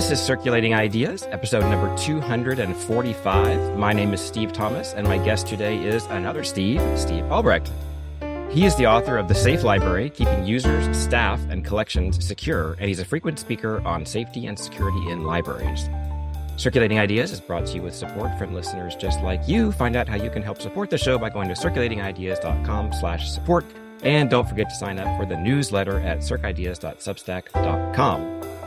This is Circulating Ideas, episode number 245. My name is Steve Thomas, and my guest today is another Steve, Steve Albrecht. He is the author of The Safe Library, Keeping Users, Staff, and Collections Secure, and he's a frequent speaker on safety and security in libraries. Circulating Ideas is brought to you with support from listeners just like you. Find out how you can help support the show by going to circulatingideas.com slash support. And don't forget to sign up for the newsletter at circideas.substack.com.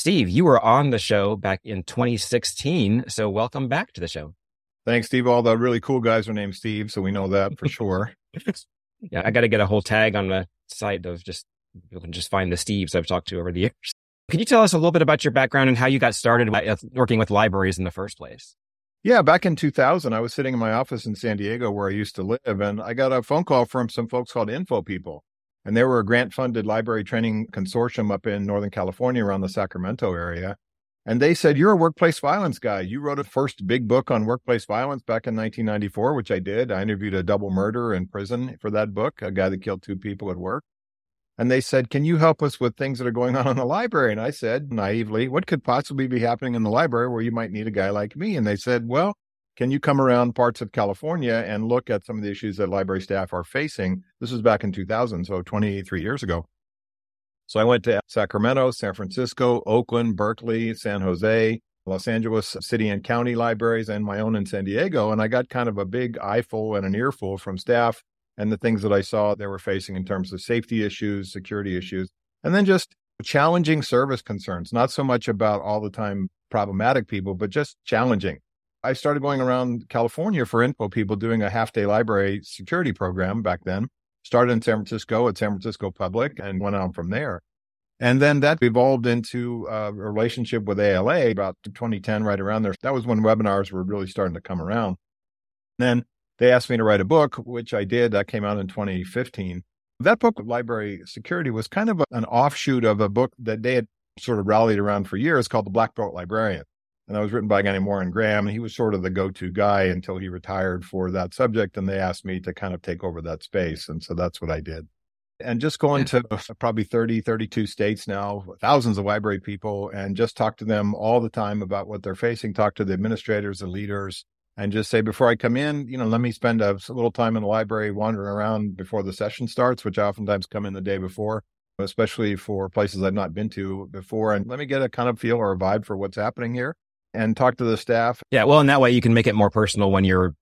Steve, you were on the show back in 2016. So welcome back to the show. Thanks, Steve. All the really cool guys are named Steve, so we know that for sure. yeah, I got to get a whole tag on the site of just you can just find the Steves I've talked to over the years. Can you tell us a little bit about your background and how you got started uh, working with libraries in the first place? Yeah, back in 2000, I was sitting in my office in San Diego where I used to live, and I got a phone call from some folks called Infopeople. And they were a grant funded library training consortium up in Northern California around the Sacramento area. And they said, You're a workplace violence guy. You wrote a first big book on workplace violence back in 1994, which I did. I interviewed a double murderer in prison for that book, a guy that killed two people at work. And they said, Can you help us with things that are going on in the library? And I said naively, What could possibly be happening in the library where you might need a guy like me? And they said, Well, can you come around parts of California and look at some of the issues that library staff are facing? This was back in 2000, so 23 years ago. So I went to Sacramento, San Francisco, Oakland, Berkeley, San Jose, Los Angeles city and county libraries, and my own in San Diego. And I got kind of a big eyeful and an earful from staff and the things that I saw they were facing in terms of safety issues, security issues, and then just challenging service concerns, not so much about all the time problematic people, but just challenging. I started going around California for Infopeople doing a half day library security program back then started in San Francisco at San Francisco Public and went on from there. And then that evolved into a relationship with ALA about 2010, right around there. That was when webinars were really starting to come around. And then they asked me to write a book, which I did. That came out in 2015. That book, Library Security, was kind of an offshoot of a book that they had sort of rallied around for years called The Black Belt Librarian and that was written by a guy named Warren Graham. And he was sort of the go-to guy until he retired for that subject. And they asked me to kind of take over that space. And so that's what I did. And just going to probably 30, 32 states now, thousands of library people, and just talk to them all the time about what they're facing, talk to the administrators, the leaders, and just say, before I come in, you know, let me spend a little time in the library wandering around before the session starts, which I oftentimes come in the day before, especially for places I've not been to before. And let me get a kind of feel or a vibe for what's happening here and talk to the staff. Yeah. Well, in that way, you can make it more personal when you're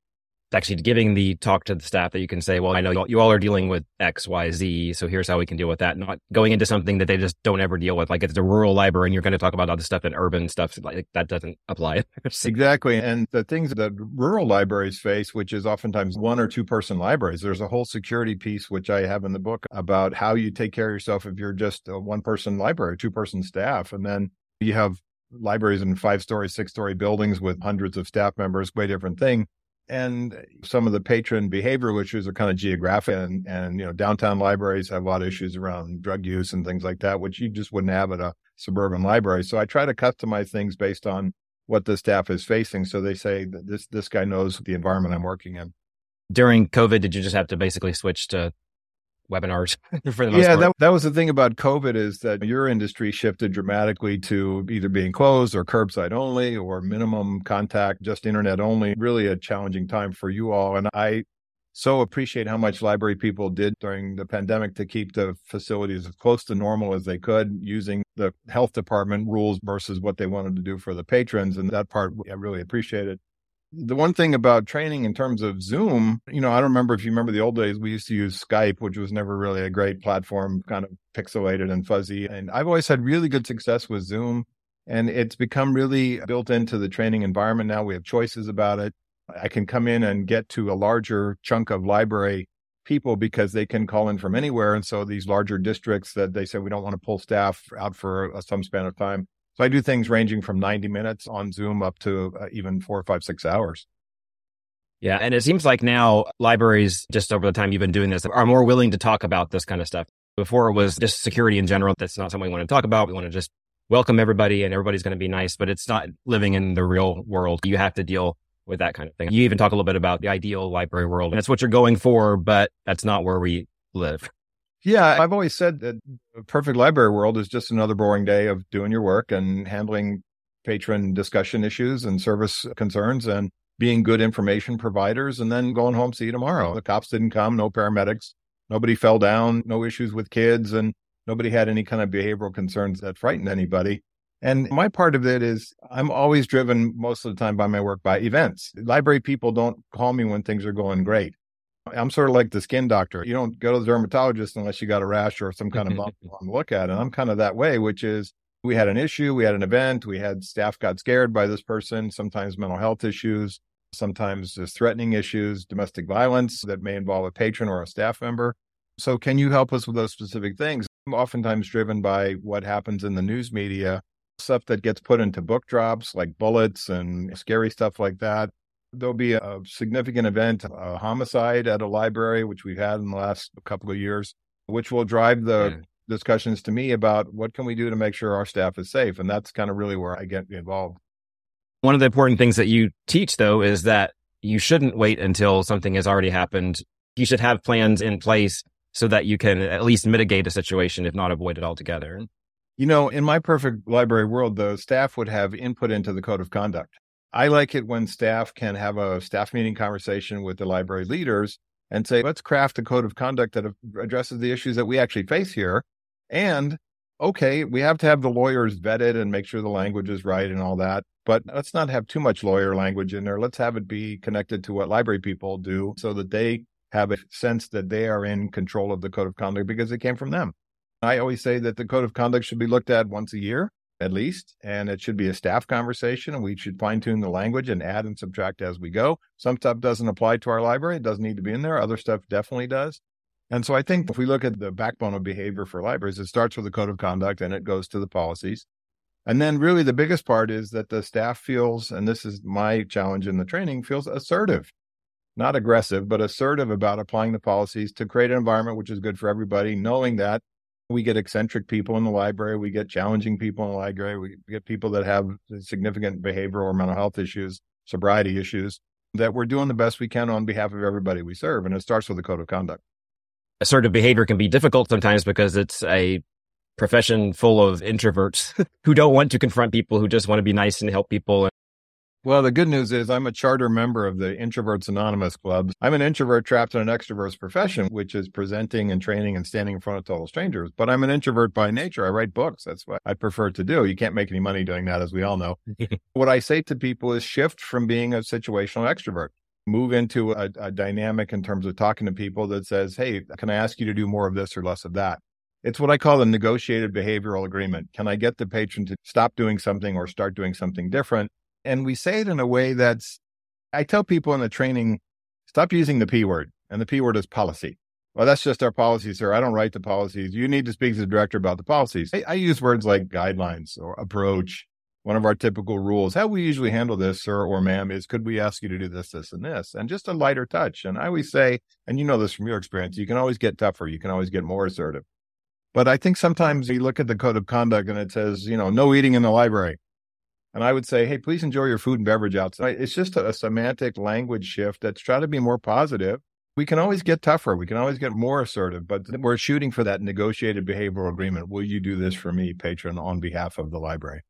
actually giving the talk to the staff that you can say, well, I know you all are dealing with X, Y, Z. So here's how we can deal with that. Not going into something that they just don't ever deal with. Like it's a rural library and you're going to talk about all the stuff in urban stuff. Like that doesn't apply. exactly. And the things that rural libraries face, which is oftentimes one or two person libraries, there's a whole security piece, which I have in the book about how you take care of yourself if you're just a one person library, two person staff. And then you have libraries in five story, six story buildings with hundreds of staff members, way different thing. And some of the patron behavioral issues are kind of geographic and, and, you know, downtown libraries have a lot of issues around drug use and things like that, which you just wouldn't have at a suburban library. So I try to customize things based on what the staff is facing. So they say that this, this guy knows the environment I'm working in. During COVID, did you just have to basically switch to webinars for the most yeah, part. that, that was the thing about COVID is that your industry shifted dramatically to either being closed or curbside only or minimum contact, just internet only. Really a challenging time for you all. And I so appreciate how much library people did during the pandemic to keep the facilities as close to normal as they could using the health department rules versus what they wanted to do for the patrons. And that part I really appreciated. The one thing about training in terms of Zoom, you know, I don't remember if you remember the old days, we used to use Skype, which was never really a great platform, kind of pixelated and fuzzy. And I've always had really good success with Zoom. And it's become really built into the training environment now. We have choices about it. I can come in and get to a larger chunk of library people because they can call in from anywhere. And so these larger districts that they say we don't want to pull staff out for uh, some span of time, so I do things ranging from 90 minutes on Zoom up to uh, even four, five, six hours. Yeah. And it seems like now libraries, just over the time you've been doing this, are more willing to talk about this kind of stuff. Before it was just security in general. That's not something we want to talk about. We want to just welcome everybody and everybody's going to be nice, but it's not living in the real world. You have to deal with that kind of thing. You even talk a little bit about the ideal library world. And that's what you're going for, but that's not where we live. Yeah, I've always said that a perfect library world is just another boring day of doing your work and handling patron discussion issues and service concerns and being good information providers and then going home see you tomorrow. The cops didn't come, no paramedics, nobody fell down, no issues with kids and nobody had any kind of behavioral concerns that frightened anybody. And my part of it is I'm always driven most of the time by my work by events. Library people don't call me when things are going great. I'm sort of like the skin doctor. You don't go to the dermatologist unless you got a rash or some kind of bump to look at. And I'm kind of that way, which is we had an issue, we had an event, we had staff got scared by this person, sometimes mental health issues, sometimes there's threatening issues, domestic violence that may involve a patron or a staff member. So can you help us with those specific things? I'm oftentimes driven by what happens in the news media stuff that gets put into book drops like bullets and scary stuff like that. There'll be a significant event, a homicide at a library, which we've had in the last couple of years, which will drive the yeah. discussions to me about what can we do to make sure our staff is safe. And that's kind of really where I get involved. One of the important things that you teach, though, is that you shouldn't wait until something has already happened. You should have plans in place so that you can at least mitigate a situation, if not avoid it altogether. You know, in my perfect library world, the staff would have input into the code of conduct. I like it when staff can have a staff meeting conversation with the library leaders and say, let's craft a code of conduct that addresses the issues that we actually face here. And okay, we have to have the lawyers vetted and make sure the language is right and all that. But let's not have too much lawyer language in there. Let's have it be connected to what library people do so that they have a sense that they are in control of the code of conduct because it came from them. I always say that the code of conduct should be looked at once a year at least, and it should be a staff conversation, and we should fine tune the language and add and subtract as we go. Some stuff doesn't apply to our library; it doesn't need to be in there. Other stuff definitely does. And so I think if we look at the backbone of behavior for libraries, it starts with the code of conduct and it goes to the policies. And then really the biggest part is that the staff feels, and this is my challenge in the training, feels assertive, not aggressive, but assertive about applying the policies to create an environment which is good for everybody, knowing that we get eccentric people in the library. We get challenging people in the library. We get people that have significant behavioral or mental health issues, sobriety issues, that we're doing the best we can on behalf of everybody we serve. And it starts with a code of conduct. Assertive behavior can be difficult sometimes because it's a profession full of introverts who don't want to confront people, who just want to be nice and help people. Well, the good news is I'm a charter member of the Introverts Anonymous Club. I'm an introvert trapped in an extrovert's profession, which is presenting and training and standing in front of total strangers. But I'm an introvert by nature. I write books. That's what I prefer to do. You can't make any money doing that, as we all know. what I say to people is shift from being a situational extrovert. Move into a, a dynamic in terms of talking to people that says, Hey, can I ask you to do more of this or less of that? It's what I call the negotiated behavioral agreement. Can I get the patron to stop doing something or start doing something different? And we say it in a way that's, I tell people in the training, stop using the P word. And the P word is policy. Well, that's just our policy, sir. I don't write the policies. You need to speak to the director about the policies. I, I use words like guidelines or approach. One of our typical rules, how we usually handle this, sir or ma'am, is could we ask you to do this, this, and this? And just a lighter touch. And I always say, and you know this from your experience, you can always get tougher. You can always get more assertive. But I think sometimes you look at the code of conduct and it says, you know, no eating in the library. And I would say, hey, please enjoy your food and beverage outside. It's just a, a semantic language shift that's trying to be more positive. We can always get tougher. We can always get more assertive, but we're shooting for that negotiated behavioral agreement. Will you do this for me, patron, on behalf of the library?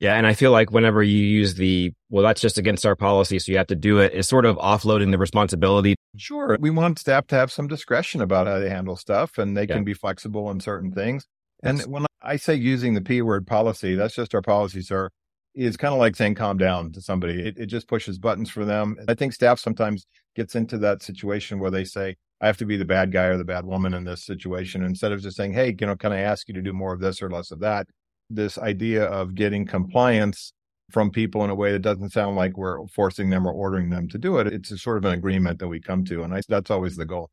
Yeah. And I feel like whenever you use the, well, that's just against our policy, so you have to do it, it's sort of offloading the responsibility. Sure. We want staff to have some discretion about how they handle stuff and they yeah. can be flexible in certain things. And when I say using the P word policy, that's just our policy, sir is kind of like saying calm down to somebody. It, it just pushes buttons for them. I think staff sometimes gets into that situation where they say, I have to be the bad guy or the bad woman in this situation instead of just saying, Hey, you know, can I ask you to do more of this or less of that? This idea of getting compliance from people in a way that doesn't sound like we're forcing them or ordering them to do it. It's a sort of an agreement that we come to. And I, that's always the goal.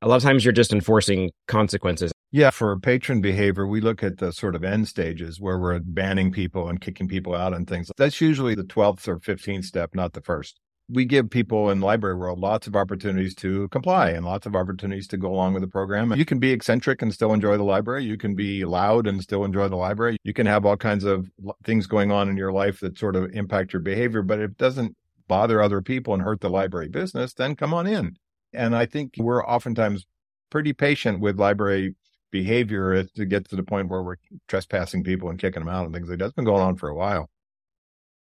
A lot of times you're just enforcing consequences. Yeah, for patron behavior, we look at the sort of end stages where we're banning people and kicking people out and things. That's usually the 12th or 15th step, not the first. We give people in the library world lots of opportunities to comply and lots of opportunities to go along with the program. You can be eccentric and still enjoy the library. You can be loud and still enjoy the library. You can have all kinds of things going on in your life that sort of impact your behavior, but if it doesn't bother other people and hurt the library business, then come on in. And I think we're oftentimes pretty patient with library behavior to get to the point where we're trespassing people and kicking them out and things like that. That's been going on for a while.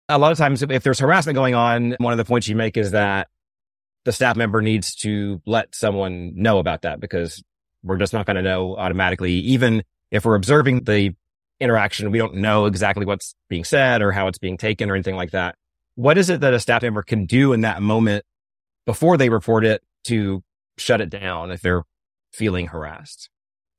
A lot of times, if there's harassment going on, one of the points you make is that the staff member needs to let someone know about that because we're just not going to know automatically. Even if we're observing the interaction, we don't know exactly what's being said or how it's being taken or anything like that. What is it that a staff member can do in that moment before they report it to shut it down if they're feeling harassed?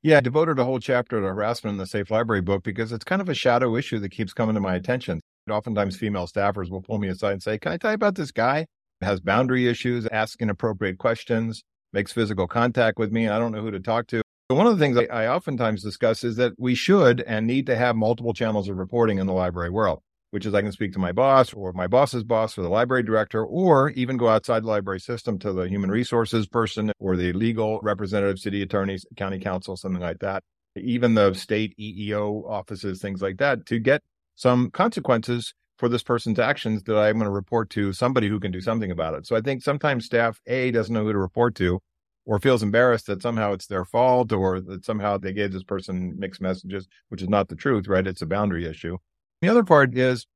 Yeah, I devoted a whole chapter to harassment in the Safe Library book because it's kind of a shadow issue that keeps coming to my attention. Oftentimes, female staffers will pull me aside and say, Can I tell you about this guy? Has boundary issues, asks inappropriate questions, makes physical contact with me. I don't know who to talk to. But one of the things I, I oftentimes discuss is that we should and need to have multiple channels of reporting in the library world which is I can speak to my boss or my boss's boss or the library director, or even go outside the library system to the human resources person or the legal representative, city attorneys, county counsel, something like that, even the state EEO offices, things like that, to get some consequences for this person's actions that I'm going to report to somebody who can do something about it. So I think sometimes staff A doesn't know who to report to or feels embarrassed that somehow it's their fault or that somehow they gave this person mixed messages, which is not the truth, right? It's a boundary issue. The other part is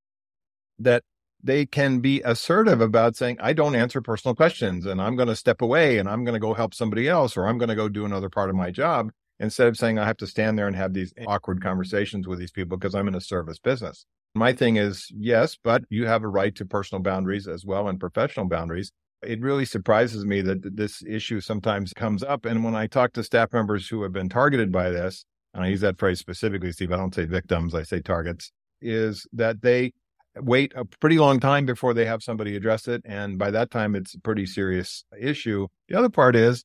that they can be assertive about saying, I don't answer personal questions and I'm going to step away and I'm going to go help somebody else or I'm going to go do another part of my job instead of saying I have to stand there and have these awkward conversations with these people because I'm in a service business. My thing is, yes, but you have a right to personal boundaries as well and professional boundaries. It really surprises me that this issue sometimes comes up. And when I talk to staff members who have been targeted by this, and I use that phrase specifically, Steve, I don't say victims, I say targets is that they wait a pretty long time before they have somebody address it. And by that time, it's a pretty serious issue. The other part is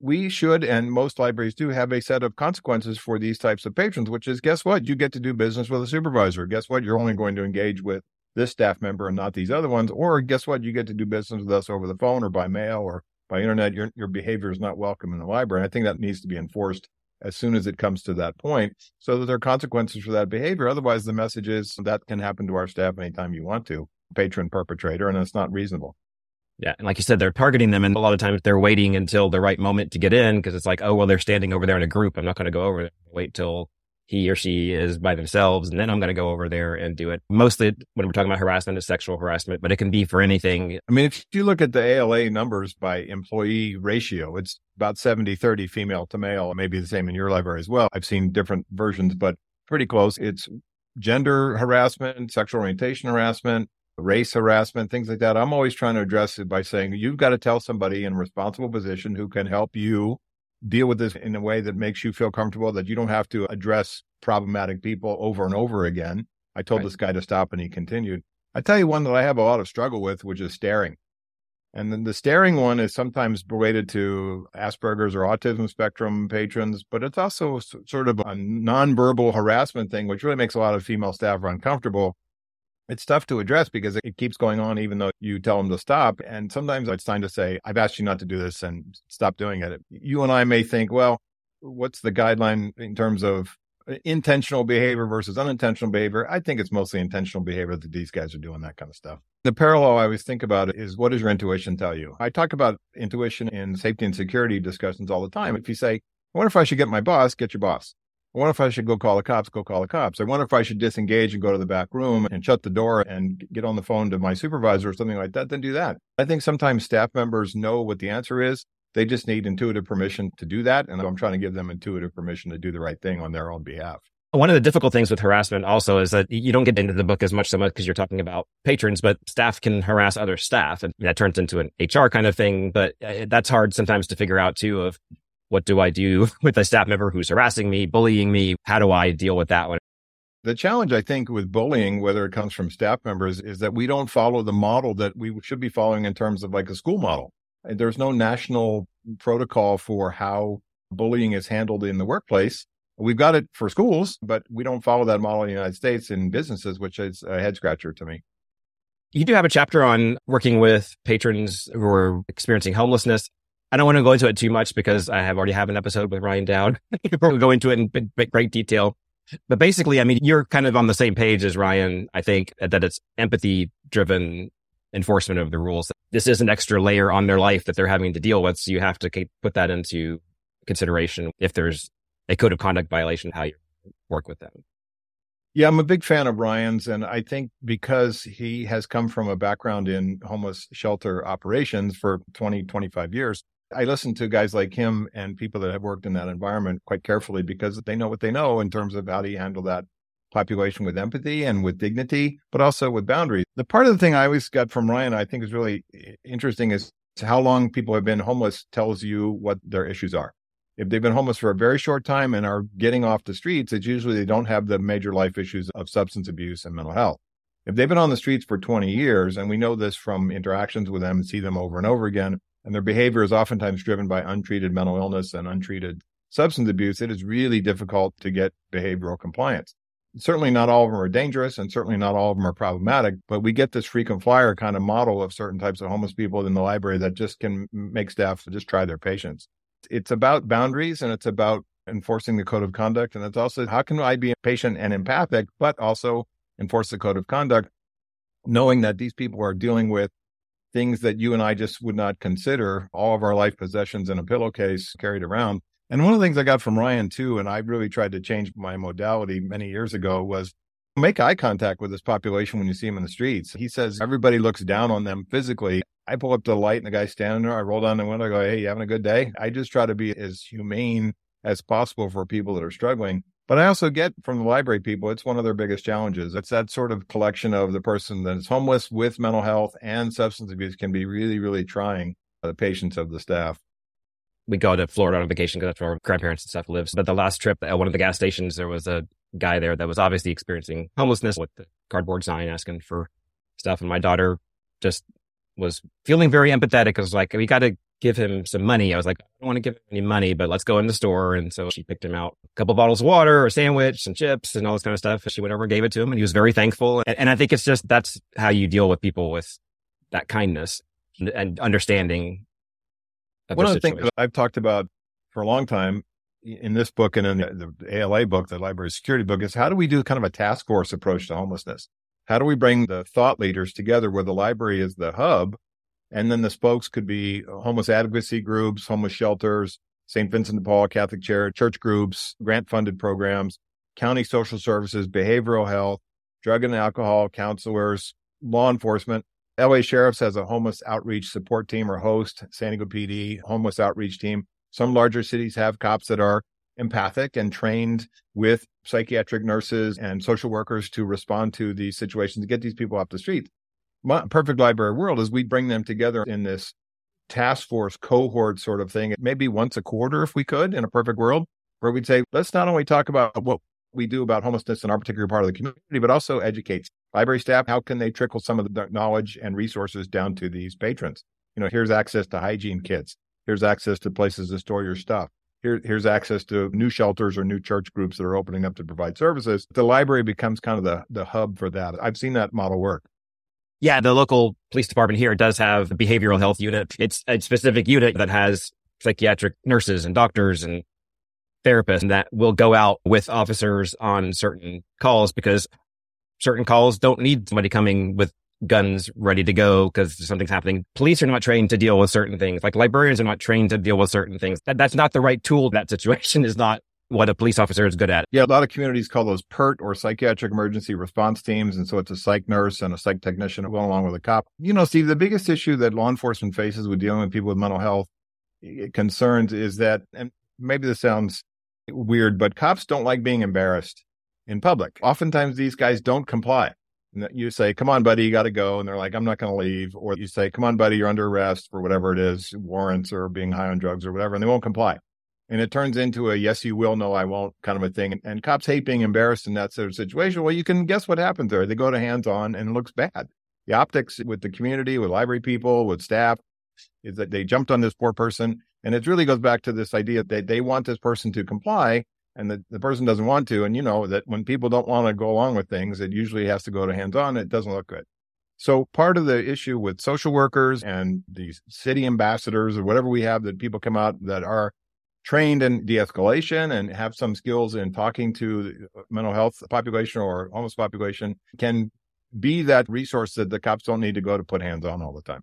we should, and most libraries do, have a set of consequences for these types of patrons, which is guess what? You get to do business with a supervisor. Guess what? You're only going to engage with this staff member and not these other ones. Or guess what? You get to do business with us over the phone or by mail or by internet. Your, your behavior is not welcome in the library. And I think that needs to be enforced as soon as it comes to that point so that there are consequences for that behavior. Otherwise, the message is that can happen to our staff anytime you want to, patron perpetrator, and that's not reasonable. Yeah. And like you said, they're targeting them. And a lot of times they're waiting until the right moment to get in because it's like, oh, well, they're standing over there in a group. I'm not going to go over there. Wait till he or she is by themselves. And then I'm going to go over there and do it. Mostly when we're talking about harassment is sexual harassment, but it can be for anything. I mean, if you look at the ALA numbers by employee ratio, it's about 70, 30 female to male. Maybe the same in your library as well. I've seen different versions, but pretty close. It's gender harassment, sexual orientation harassment, race harassment, things like that. I'm always trying to address it by saying you've got to tell somebody in a responsible position who can help you deal with this in a way that makes you feel comfortable that you don't have to address problematic people over and over again. I told right. this guy to stop and he continued. I tell you one that I have a lot of struggle with, which is staring. And then the staring one is sometimes related to Asperger's or autism spectrum patrons, but it's also sort of a nonverbal harassment thing, which really makes a lot of female staff uncomfortable it's tough to address because it keeps going on even though you tell them to stop. And sometimes it's time to say, I've asked you not to do this and stop doing it. You and I may think, well, what's the guideline in terms of uh, intentional behavior versus unintentional behavior? I think it's mostly intentional behavior that these guys are doing that kind of stuff. The parallel I always think about is what does your intuition tell you? I talk about intuition in safety and security discussions all the time. If you say, I wonder if I should get my boss, get your boss. I wonder if I should go call the cops, go call the cops. I wonder if I should disengage and go to the back room and shut the door and get on the phone to my supervisor or something like that, then do that. I think sometimes staff members know what the answer is. They just need intuitive permission to do that. And I'm trying to give them intuitive permission to do the right thing on their own behalf. One of the difficult things with harassment also is that you don't get into the book as much so much because you're talking about patrons, but staff can harass other staff and that turns into an HR kind of thing. But uh, that's hard sometimes to figure out too of what do I do with a staff member who's harassing me, bullying me? How do I deal with that one? The challenge, I think, with bullying, whether it comes from staff members, is that we don't follow the model that we should be following in terms of like a school model. There's no national protocol for how bullying is handled in the workplace. We've got it for schools, but we don't follow that model in the United States in businesses, which is a head scratcher to me. You do have a chapter on working with patrons who are experiencing homelessness. I don't want to go into it too much because I have already have an episode with Ryan Dowd. we'll go into it in great detail. But basically, I mean, you're kind of on the same page as Ryan. I think that it's empathy driven enforcement of the rules. This is an extra layer on their life that they're having to deal with. So you have to put that into consideration if there's a code of conduct violation, how you work with them. Yeah, I'm a big fan of Ryan's. And I think because he has come from a background in homeless shelter operations for 20, 25 years, I listen to guys like him and people that have worked in that environment quite carefully because they know what they know in terms of how do you handle that population with empathy and with dignity, but also with boundaries. The part of the thing I always got from Ryan, I think is really interesting is how long people have been homeless tells you what their issues are. If they've been homeless for a very short time and are getting off the streets, it's usually they don't have the major life issues of substance abuse and mental health. If they've been on the streets for 20 years, and we know this from interactions with them and see them over and over again, and their behavior is oftentimes driven by untreated mental illness and untreated substance abuse, it is really difficult to get behavioral compliance certainly not all of them are dangerous and certainly not all of them are problematic, but we get this frequent flyer kind of model of certain types of homeless people in the library that just can make staff just try their patience. It's about boundaries and it's about enforcing the code of conduct. And it's also how can I be patient and empathic, but also enforce the code of conduct, knowing that these people are dealing with things that you and I just would not consider all of our life possessions in a pillowcase carried around and one of the things I got from Ryan too, and I really tried to change my modality many years ago was make eye contact with this population when you see them in the streets. He says everybody looks down on them physically. I pull up the light and the guy's standing there. I roll down the window. I go, Hey, you having a good day? I just try to be as humane as possible for people that are struggling. But I also get from the library people, it's one of their biggest challenges. It's that sort of collection of the person that is homeless with mental health and substance abuse can be really, really trying uh, the patience of the staff we go to Florida on vacation because that's where our grandparents and stuff lives. But the last trip at one of the gas stations, there was a guy there that was obviously experiencing homelessness with the cardboard sign asking for stuff. And my daughter just was feeling very empathetic because like, we got to give him some money. I was like, I don't want to give him any money, but let's go in the store. And so she picked him out a couple bottles of water, a sandwich, some chips, and all this kind of stuff. And she went over and gave it to him, and he was very thankful. And, and I think it's just that's how you deal with people with that kindness and, and understanding one of the things that I've talked about for a long time in this book and in the, the ALA book, the library security book, is how do we do kind of a task force approach to homelessness? How do we bring the thought leaders together where the library is the hub? And then the spokes could be homeless advocacy groups, homeless shelters, St. Vincent de Paul Catholic Charity, church groups, grant funded programs, county social services, behavioral health, drug and alcohol counselors, law enforcement. LA Sheriff's has a homeless outreach support team or host, San Diego PD homeless outreach team. Some larger cities have cops that are empathic and trained with psychiatric nurses and social workers to respond to these situations to get these people off the street. My perfect library world is we bring them together in this task force cohort sort of thing, maybe once a quarter if we could in a perfect world, where we'd say, let's not only talk about what we do about homelessness in our particular part of the community, but also educate library staff. How can they trickle some of the knowledge and resources down to these patrons? You know, here's access to hygiene kits. Here's access to places to store your stuff. Here, here's access to new shelters or new church groups that are opening up to provide services. The library becomes kind of the, the hub for that. I've seen that model work. Yeah, the local police department here does have a behavioral health unit. It's a specific unit that has psychiatric nurses and doctors and therapists that will go out with officers on certain calls because certain calls don't need somebody coming with guns ready to go because something's happening. Police are not trained to deal with certain things. Like librarians are not trained to deal with certain things. That that's not the right tool. That situation is not what a police officer is good at. Yeah, a lot of communities call those PERT or psychiatric emergency response teams. And so it's a psych nurse and a psych technician going along with a cop. You know, Steve, the biggest issue that law enforcement faces with dealing with people with mental health eh, concerns is that, and maybe this sounds weird, but cops don't like being embarrassed in public. Oftentimes these guys don't comply. You say, come on, buddy, you got to go. And they're like, I'm not going to leave. Or you say, come on, buddy, you're under arrest for whatever it is, warrants or being high on drugs or whatever. And they won't comply. And it turns into a yes, you will, no, I won't kind of a thing. And cops hate being embarrassed in that sort of situation. Well, you can guess what happens there. They go to hands on and it looks bad. The optics with the community, with library people, with staff is that they jumped on this poor person and it really goes back to this idea that they want this person to comply and the, the person doesn't want to. And you know that when people don't want to go along with things, it usually has to go to hands on. It doesn't look good. So part of the issue with social workers and these city ambassadors or whatever we have that people come out that are trained in de-escalation and have some skills in talking to uh, mental health population or homeless population can be that resource that the cops don't need to go to put hands on all the time.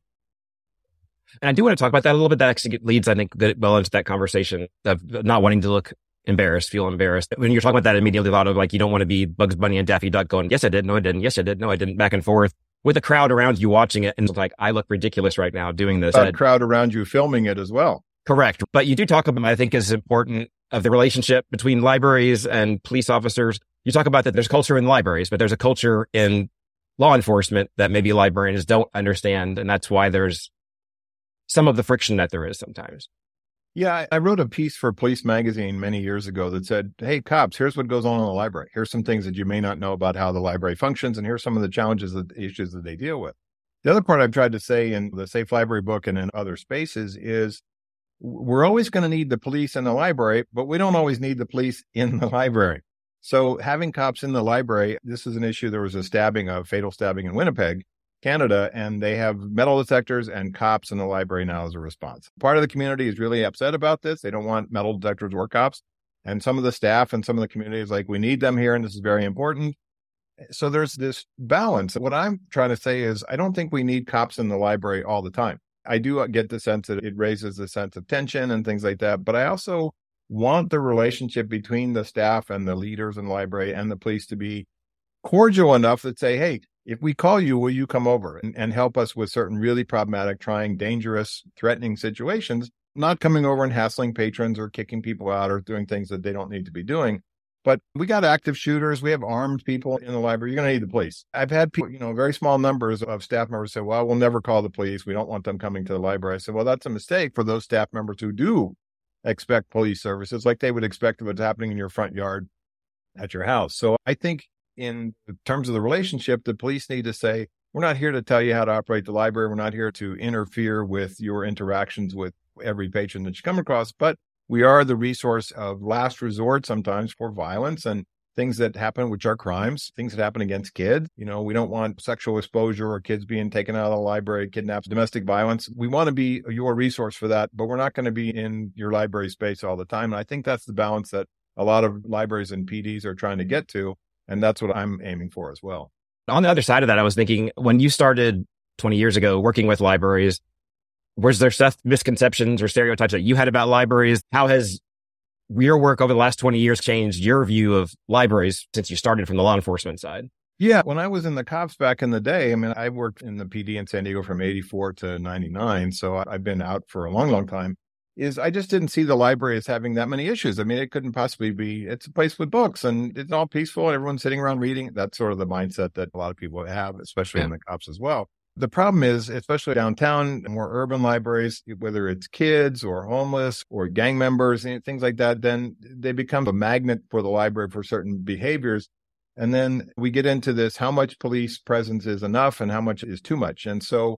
And I do want to talk about that a little bit. That actually leads, I think, well into that conversation of not wanting to look embarrassed, feel embarrassed. When you're talking about that, immediately a lot of like, you don't want to be Bugs Bunny and Daffy Duck going, yes, I did. No, I didn't. Yes, I did. No, I didn't. Back and forth with a crowd around you watching it. And like, I look ridiculous right now doing this. A crowd around you filming it as well. Correct. But you do talk about, I think is important of the relationship between libraries and police officers. You talk about that there's culture in libraries, but there's a culture in law enforcement that maybe librarians don't understand. And that's why there's some of the friction that there is sometimes. Yeah, I wrote a piece for Police Magazine many years ago that said, Hey, cops, here's what goes on in the library. Here's some things that you may not know about how the library functions, and here's some of the challenges, the issues that they deal with. The other part I've tried to say in the Safe Library book and in other spaces is we're always going to need the police in the library, but we don't always need the police in the library. So having cops in the library, this is an issue. There was a stabbing, a fatal stabbing in Winnipeg, Canada, and they have metal detectors and cops in the library now as a response. Part of the community is really upset about this. They don't want metal detectors or cops. And some of the staff and some of the community is like, we need them here and this is very important. So there's this balance. What I'm trying to say is, I don't think we need cops in the library all the time. I do uh, get the sense that it raises a sense of tension and things like that. But I also want the relationship between the staff and the leaders in the library and the police to be cordial enough that say, hey, if we call you, will you come over and, and help us with certain really problematic, trying, dangerous, threatening situations? Not coming over and hassling patrons or kicking people out or doing things that they don't need to be doing. But we got active shooters. We have armed people in the library. You're going to need the police. I've had people, you know, very small numbers of staff members say, well, we'll never call the police. We don't want them coming to the library. I said, well, that's a mistake for those staff members who do expect police services like they would expect it's happening in your front yard at your house. So I think in terms of the relationship, the police need to say, we're not here to tell you how to operate the library. We're not here to interfere with your interactions with every patron that you come across, but we are the resource of last resort sometimes for violence and things that happen, which are crimes, things that happen against kids. You know, we don't want sexual exposure or kids being taken out of the library, kidnapped, domestic violence. We want to be your resource for that, but we're not going to be in your library space all the time. And I think that's the balance that a lot of libraries and PDs are trying to get to. And that's what I'm aiming for as well. On the other side of that, I was thinking when you started 20 years ago working with libraries, was there stuff, misconceptions or stereotypes that you had about libraries? How has your work over the last 20 years changed your view of libraries since you started from the law enforcement side? Yeah, when I was in the cops back in the day, I mean, I worked in the PD in San Diego from 84 to 99. So I've been out for a long, long time is I just didn't see the library as having that many issues. I mean, it couldn't possibly be, it's a place with books and it's all peaceful and everyone's sitting around reading. That's sort of the mindset that a lot of people have, especially yeah. in the cops as well. The problem is, especially downtown, more urban libraries, whether it's kids or homeless or gang members, and things like that, then they become a magnet for the library for certain behaviors. And then we get into this how much police presence is enough and how much is too much. And so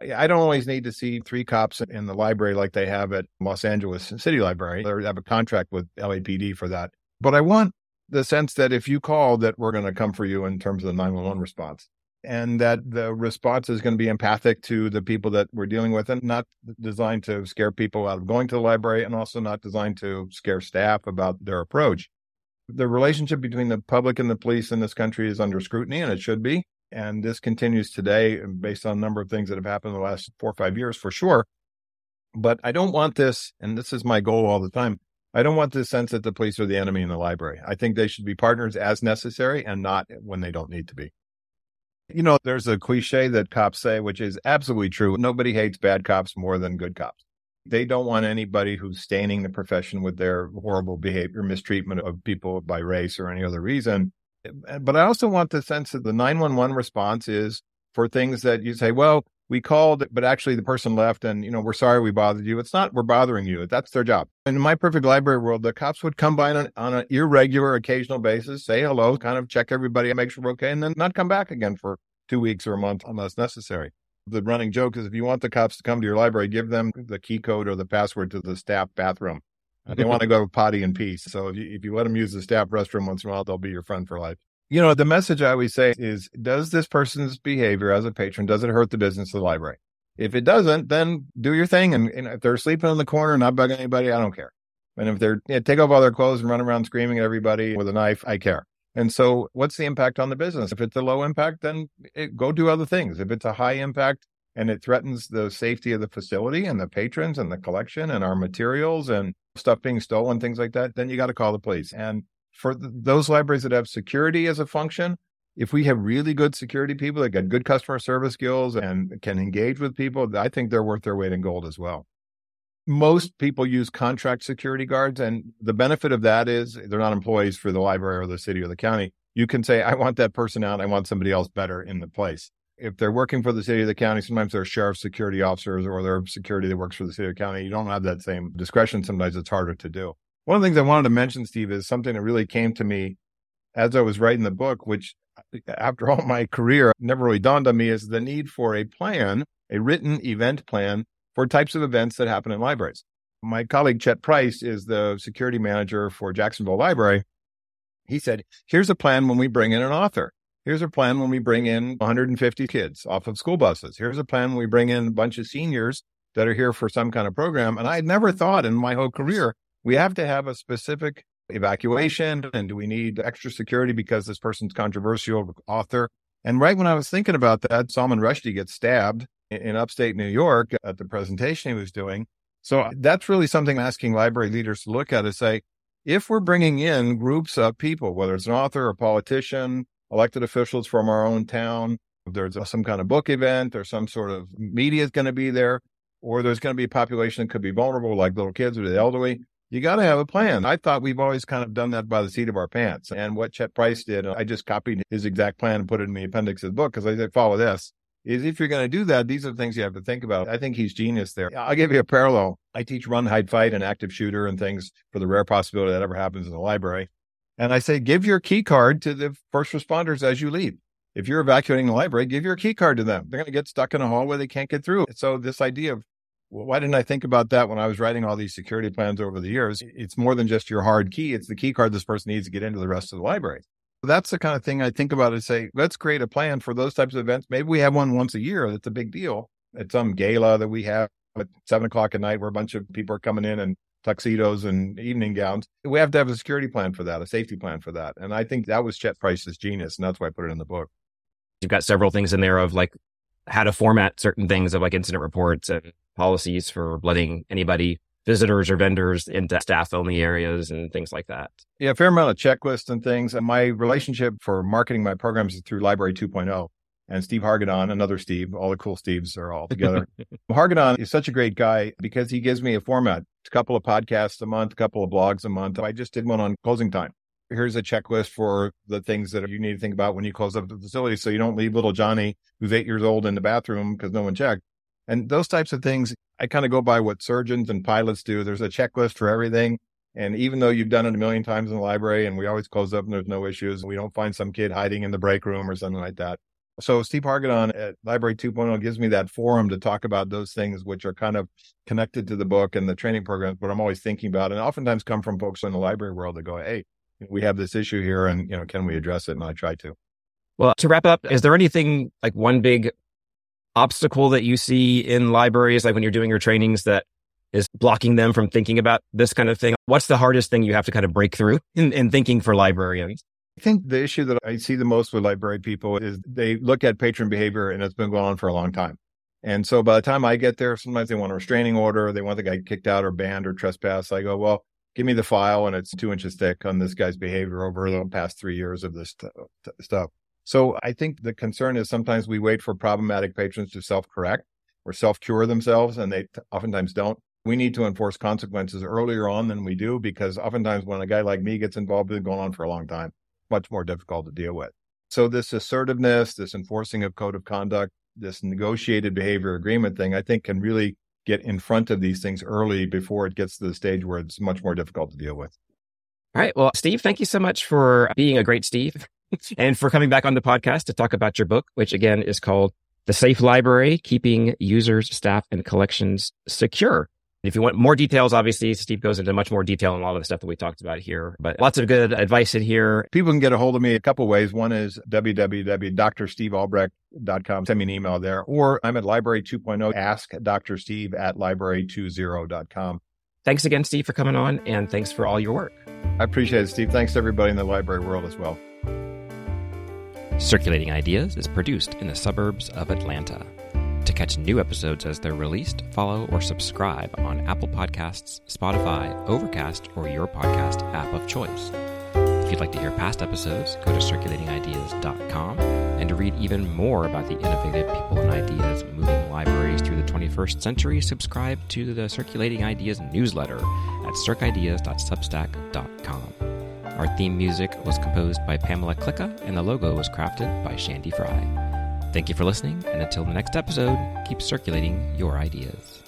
I don't always need to see three cops in the library like they have at Los Angeles City Library. They have a contract with LAPD for that. But I want the sense that if you call that we're going to come for you in terms of the 911 response and that the response is going to be empathic to the people that we're dealing with and not designed to scare people out of going to the library and also not designed to scare staff about their approach. The relationship between the public and the police in this country is under scrutiny and it should be. And this continues today based on a number of things that have happened in the last four or five years for sure. But I don't want this, and this is my goal all the time. I don't want this sense that the police are the enemy in the library. I think they should be partners as necessary and not when they don't need to be. You know, there's a cliche that cops say, which is absolutely true. Nobody hates bad cops more than good cops. They don't want anybody who's staining the profession with their horrible behavior, mistreatment of people by race or any other reason. But I also want the sense that the 911 response is for things that you say, well, we called, but actually the person left and, you know, we're sorry we bothered you. It's not, we're bothering you. That's their job. In my perfect library world, the cops would come by on an, on an irregular, occasional basis, say hello, kind of check everybody, and make sure we're okay, and then not come back again for two weeks or a month unless necessary. The running joke is if you want the cops to come to your library, give them the key code or the password to the staff bathroom they want to go potty in peace. So if you, if you let them use the staff restroom once in a while, they'll be your friend for life. You know, the message I always say is, does this person's behavior as a patron, does it hurt the business of the library? If it doesn't, then do your thing. And, and if they're sleeping in the corner, not bugging anybody, I don't care. And if they're, you take off all their clothes and run around screaming at everybody with a knife, I care. And so what's the impact on the business? If it's a low impact, then it, go do other things. If it's a high impact and it threatens the safety of the facility and the patrons and the collection and our materials and stuff being stolen, things like that, then you got to call the police. And for th- those libraries that have security as a function, if we have really good security people that got good customer service skills and can engage with people, I think they're worth their weight in gold as well. Most people use contract security guards, and the benefit of that is they're not employees for the library or the city or the county. You can say, I want that person out. I want somebody else better in the place. If they're working for the city or the county, sometimes they're sheriff security officers or they're security that works for the city or county. You don't have that same discretion. Sometimes it's harder to do. One of the things I wanted to mention, Steve, is something that really came to me as I was writing the book, which uh, after all my career never really dawned on me is the need for a plan, a written event plan for types of events that happen in libraries. My colleague Chet Price is the security manager for Jacksonville Library. He said, here's a plan when we bring in an author. Here's a plan when we bring in 150 kids off of school buses. Here's a plan when we bring in a bunch of seniors that are here for some kind of program. And I had never thought in my whole career, we have to have a specific evacuation and do we need extra security because this person's controversial author? And right when I was thinking about that, Salman Rushdie gets stabbed in upstate New York at the presentation he was doing. So uh, that's really something I'm asking library leaders to look at is say, if we're bringing in groups of people, whether it's an author, a politician, elected officials from our own town, there's uh, some kind of book event or some sort of media is going to be there, or there's going to be a population that could be vulnerable, like little kids or the elderly, you got to have a plan. I thought we've always kind of done that by the seat of our pants. And what Chet Price did, I just copied his exact plan and put it in the appendix of the book because I said, follow this. Is if you're going to do that, these are the things you have to think about. I think he's genius there. I'll give you a parallel. I teach run, hide, fight, and active shooter and things for the rare possibility that ever happens in the library. And I say, give your key card to the first responders as you leave. If you're evacuating the library, give your key card to them. They're going to get stuck in a hallway. They can't get through. So this idea of why didn't I think about that when I was writing all these security plans over the years? It's more than just your hard key. It's the key card this person needs to get into the rest of the library. That's the kind of thing I think about and say, let's create a plan for those types of events. Maybe we have one once a year. That's a big deal. At some gala that we have at seven o'clock at night where a bunch of people are coming in and tuxedos and evening gowns. We have to have a security plan for that, a safety plan for that. And I think that was Chet Price's genius. And that's why I put it in the book. You've got several things in there of like how to format certain things of like incident reports and policies for letting anybody visitors or vendors into staff only areas and things like that. Yeah, a fair amount of checklists and things. And my relationship for marketing my programs is through Library 2.0 and Steve Hargadon, another Steve. All the cool Steves are all together. Hargadon is such a great guy because he gives me a format, a couple of podcasts a month, a couple of blogs a month. I just did one on closing time. Here's a checklist for the things that you need to think about when you close up the facility so you don't leave little Johnny, who's eight years old, in the bathroom because no one checked. And those types of things, I kind of go by what surgeons and pilots do. There's a checklist for everything. And even though you've done it a million times in the library and we always close up and there's no issues, we don't find some kid hiding in the break room or something like that. So Steve Hargadon at Library 2.0 gives me that forum to talk about those things, which are kind of connected to the book and the training programs, but I'm always thinking about and oftentimes come from folks in the library world that go, Hey, we have this issue here and, you know, can we address it? And I try to. Well, to wrap up, is there anything like one big obstacle that you see in libraries, like when you're doing your trainings that is blocking them from thinking about this kind of thing? What's the hardest thing you have to kind of break through in, in thinking for librarians? I think the issue that I see the most with library people is they look at patron behavior and it's been going on for a long time. And so by the time I get there, sometimes they want a restraining order, they want the guy kicked out or banned or trespassed. I go, well, give me the file and it's two inches thick on this guy's behavior over the past three years of this t- t- stuff. So I think the concern is sometimes we wait for problematic patrons to self correct or self cure themselves, and they t- oftentimes don't. We need to enforce consequences earlier on than we do because oftentimes when a guy like me gets involved, it's going on for a long time, much more difficult to deal with. So this assertiveness, this enforcing of code of conduct, this negotiated behavior agreement thing, I think can really get in front of these things early before it gets to the stage where it's much more difficult to deal with. All right. Well, Steve, thank you so much for being a great Steve and for coming back on the podcast to talk about your book, which again is called The Safe Library, Keeping Users, Staff, and Collections Secure. If you want more details, obviously, Steve goes into much more detail on a lot of the stuff that we talked about here, but lots of good advice in here. People can get a hold of me a couple ways. One is www.drstevealbrecht.com. Send me an email there, or I'm at Library 2.0. Ask Dr. Steve at library20.com. Thanks again, Steve, for coming on, and thanks for all your work. I appreciate it, Steve. Thanks to everybody in the library world as well. Circulating Ideas is produced in the suburbs of Atlanta. To catch new episodes as they're released, follow or subscribe on Apple Podcasts, Spotify, Overcast, or your podcast app of choice. If you'd like to hear past episodes, go to circulatingideas.com. And to read even more about the innovative people and ideas moving libraries through the 21st century, subscribe to the Circulating Ideas newsletter at circideas.substack.com. Our theme music was composed by Pamela Klicka, and the logo was crafted by Shandy Fry. Thank you for listening, and until the next episode, keep circulating your ideas.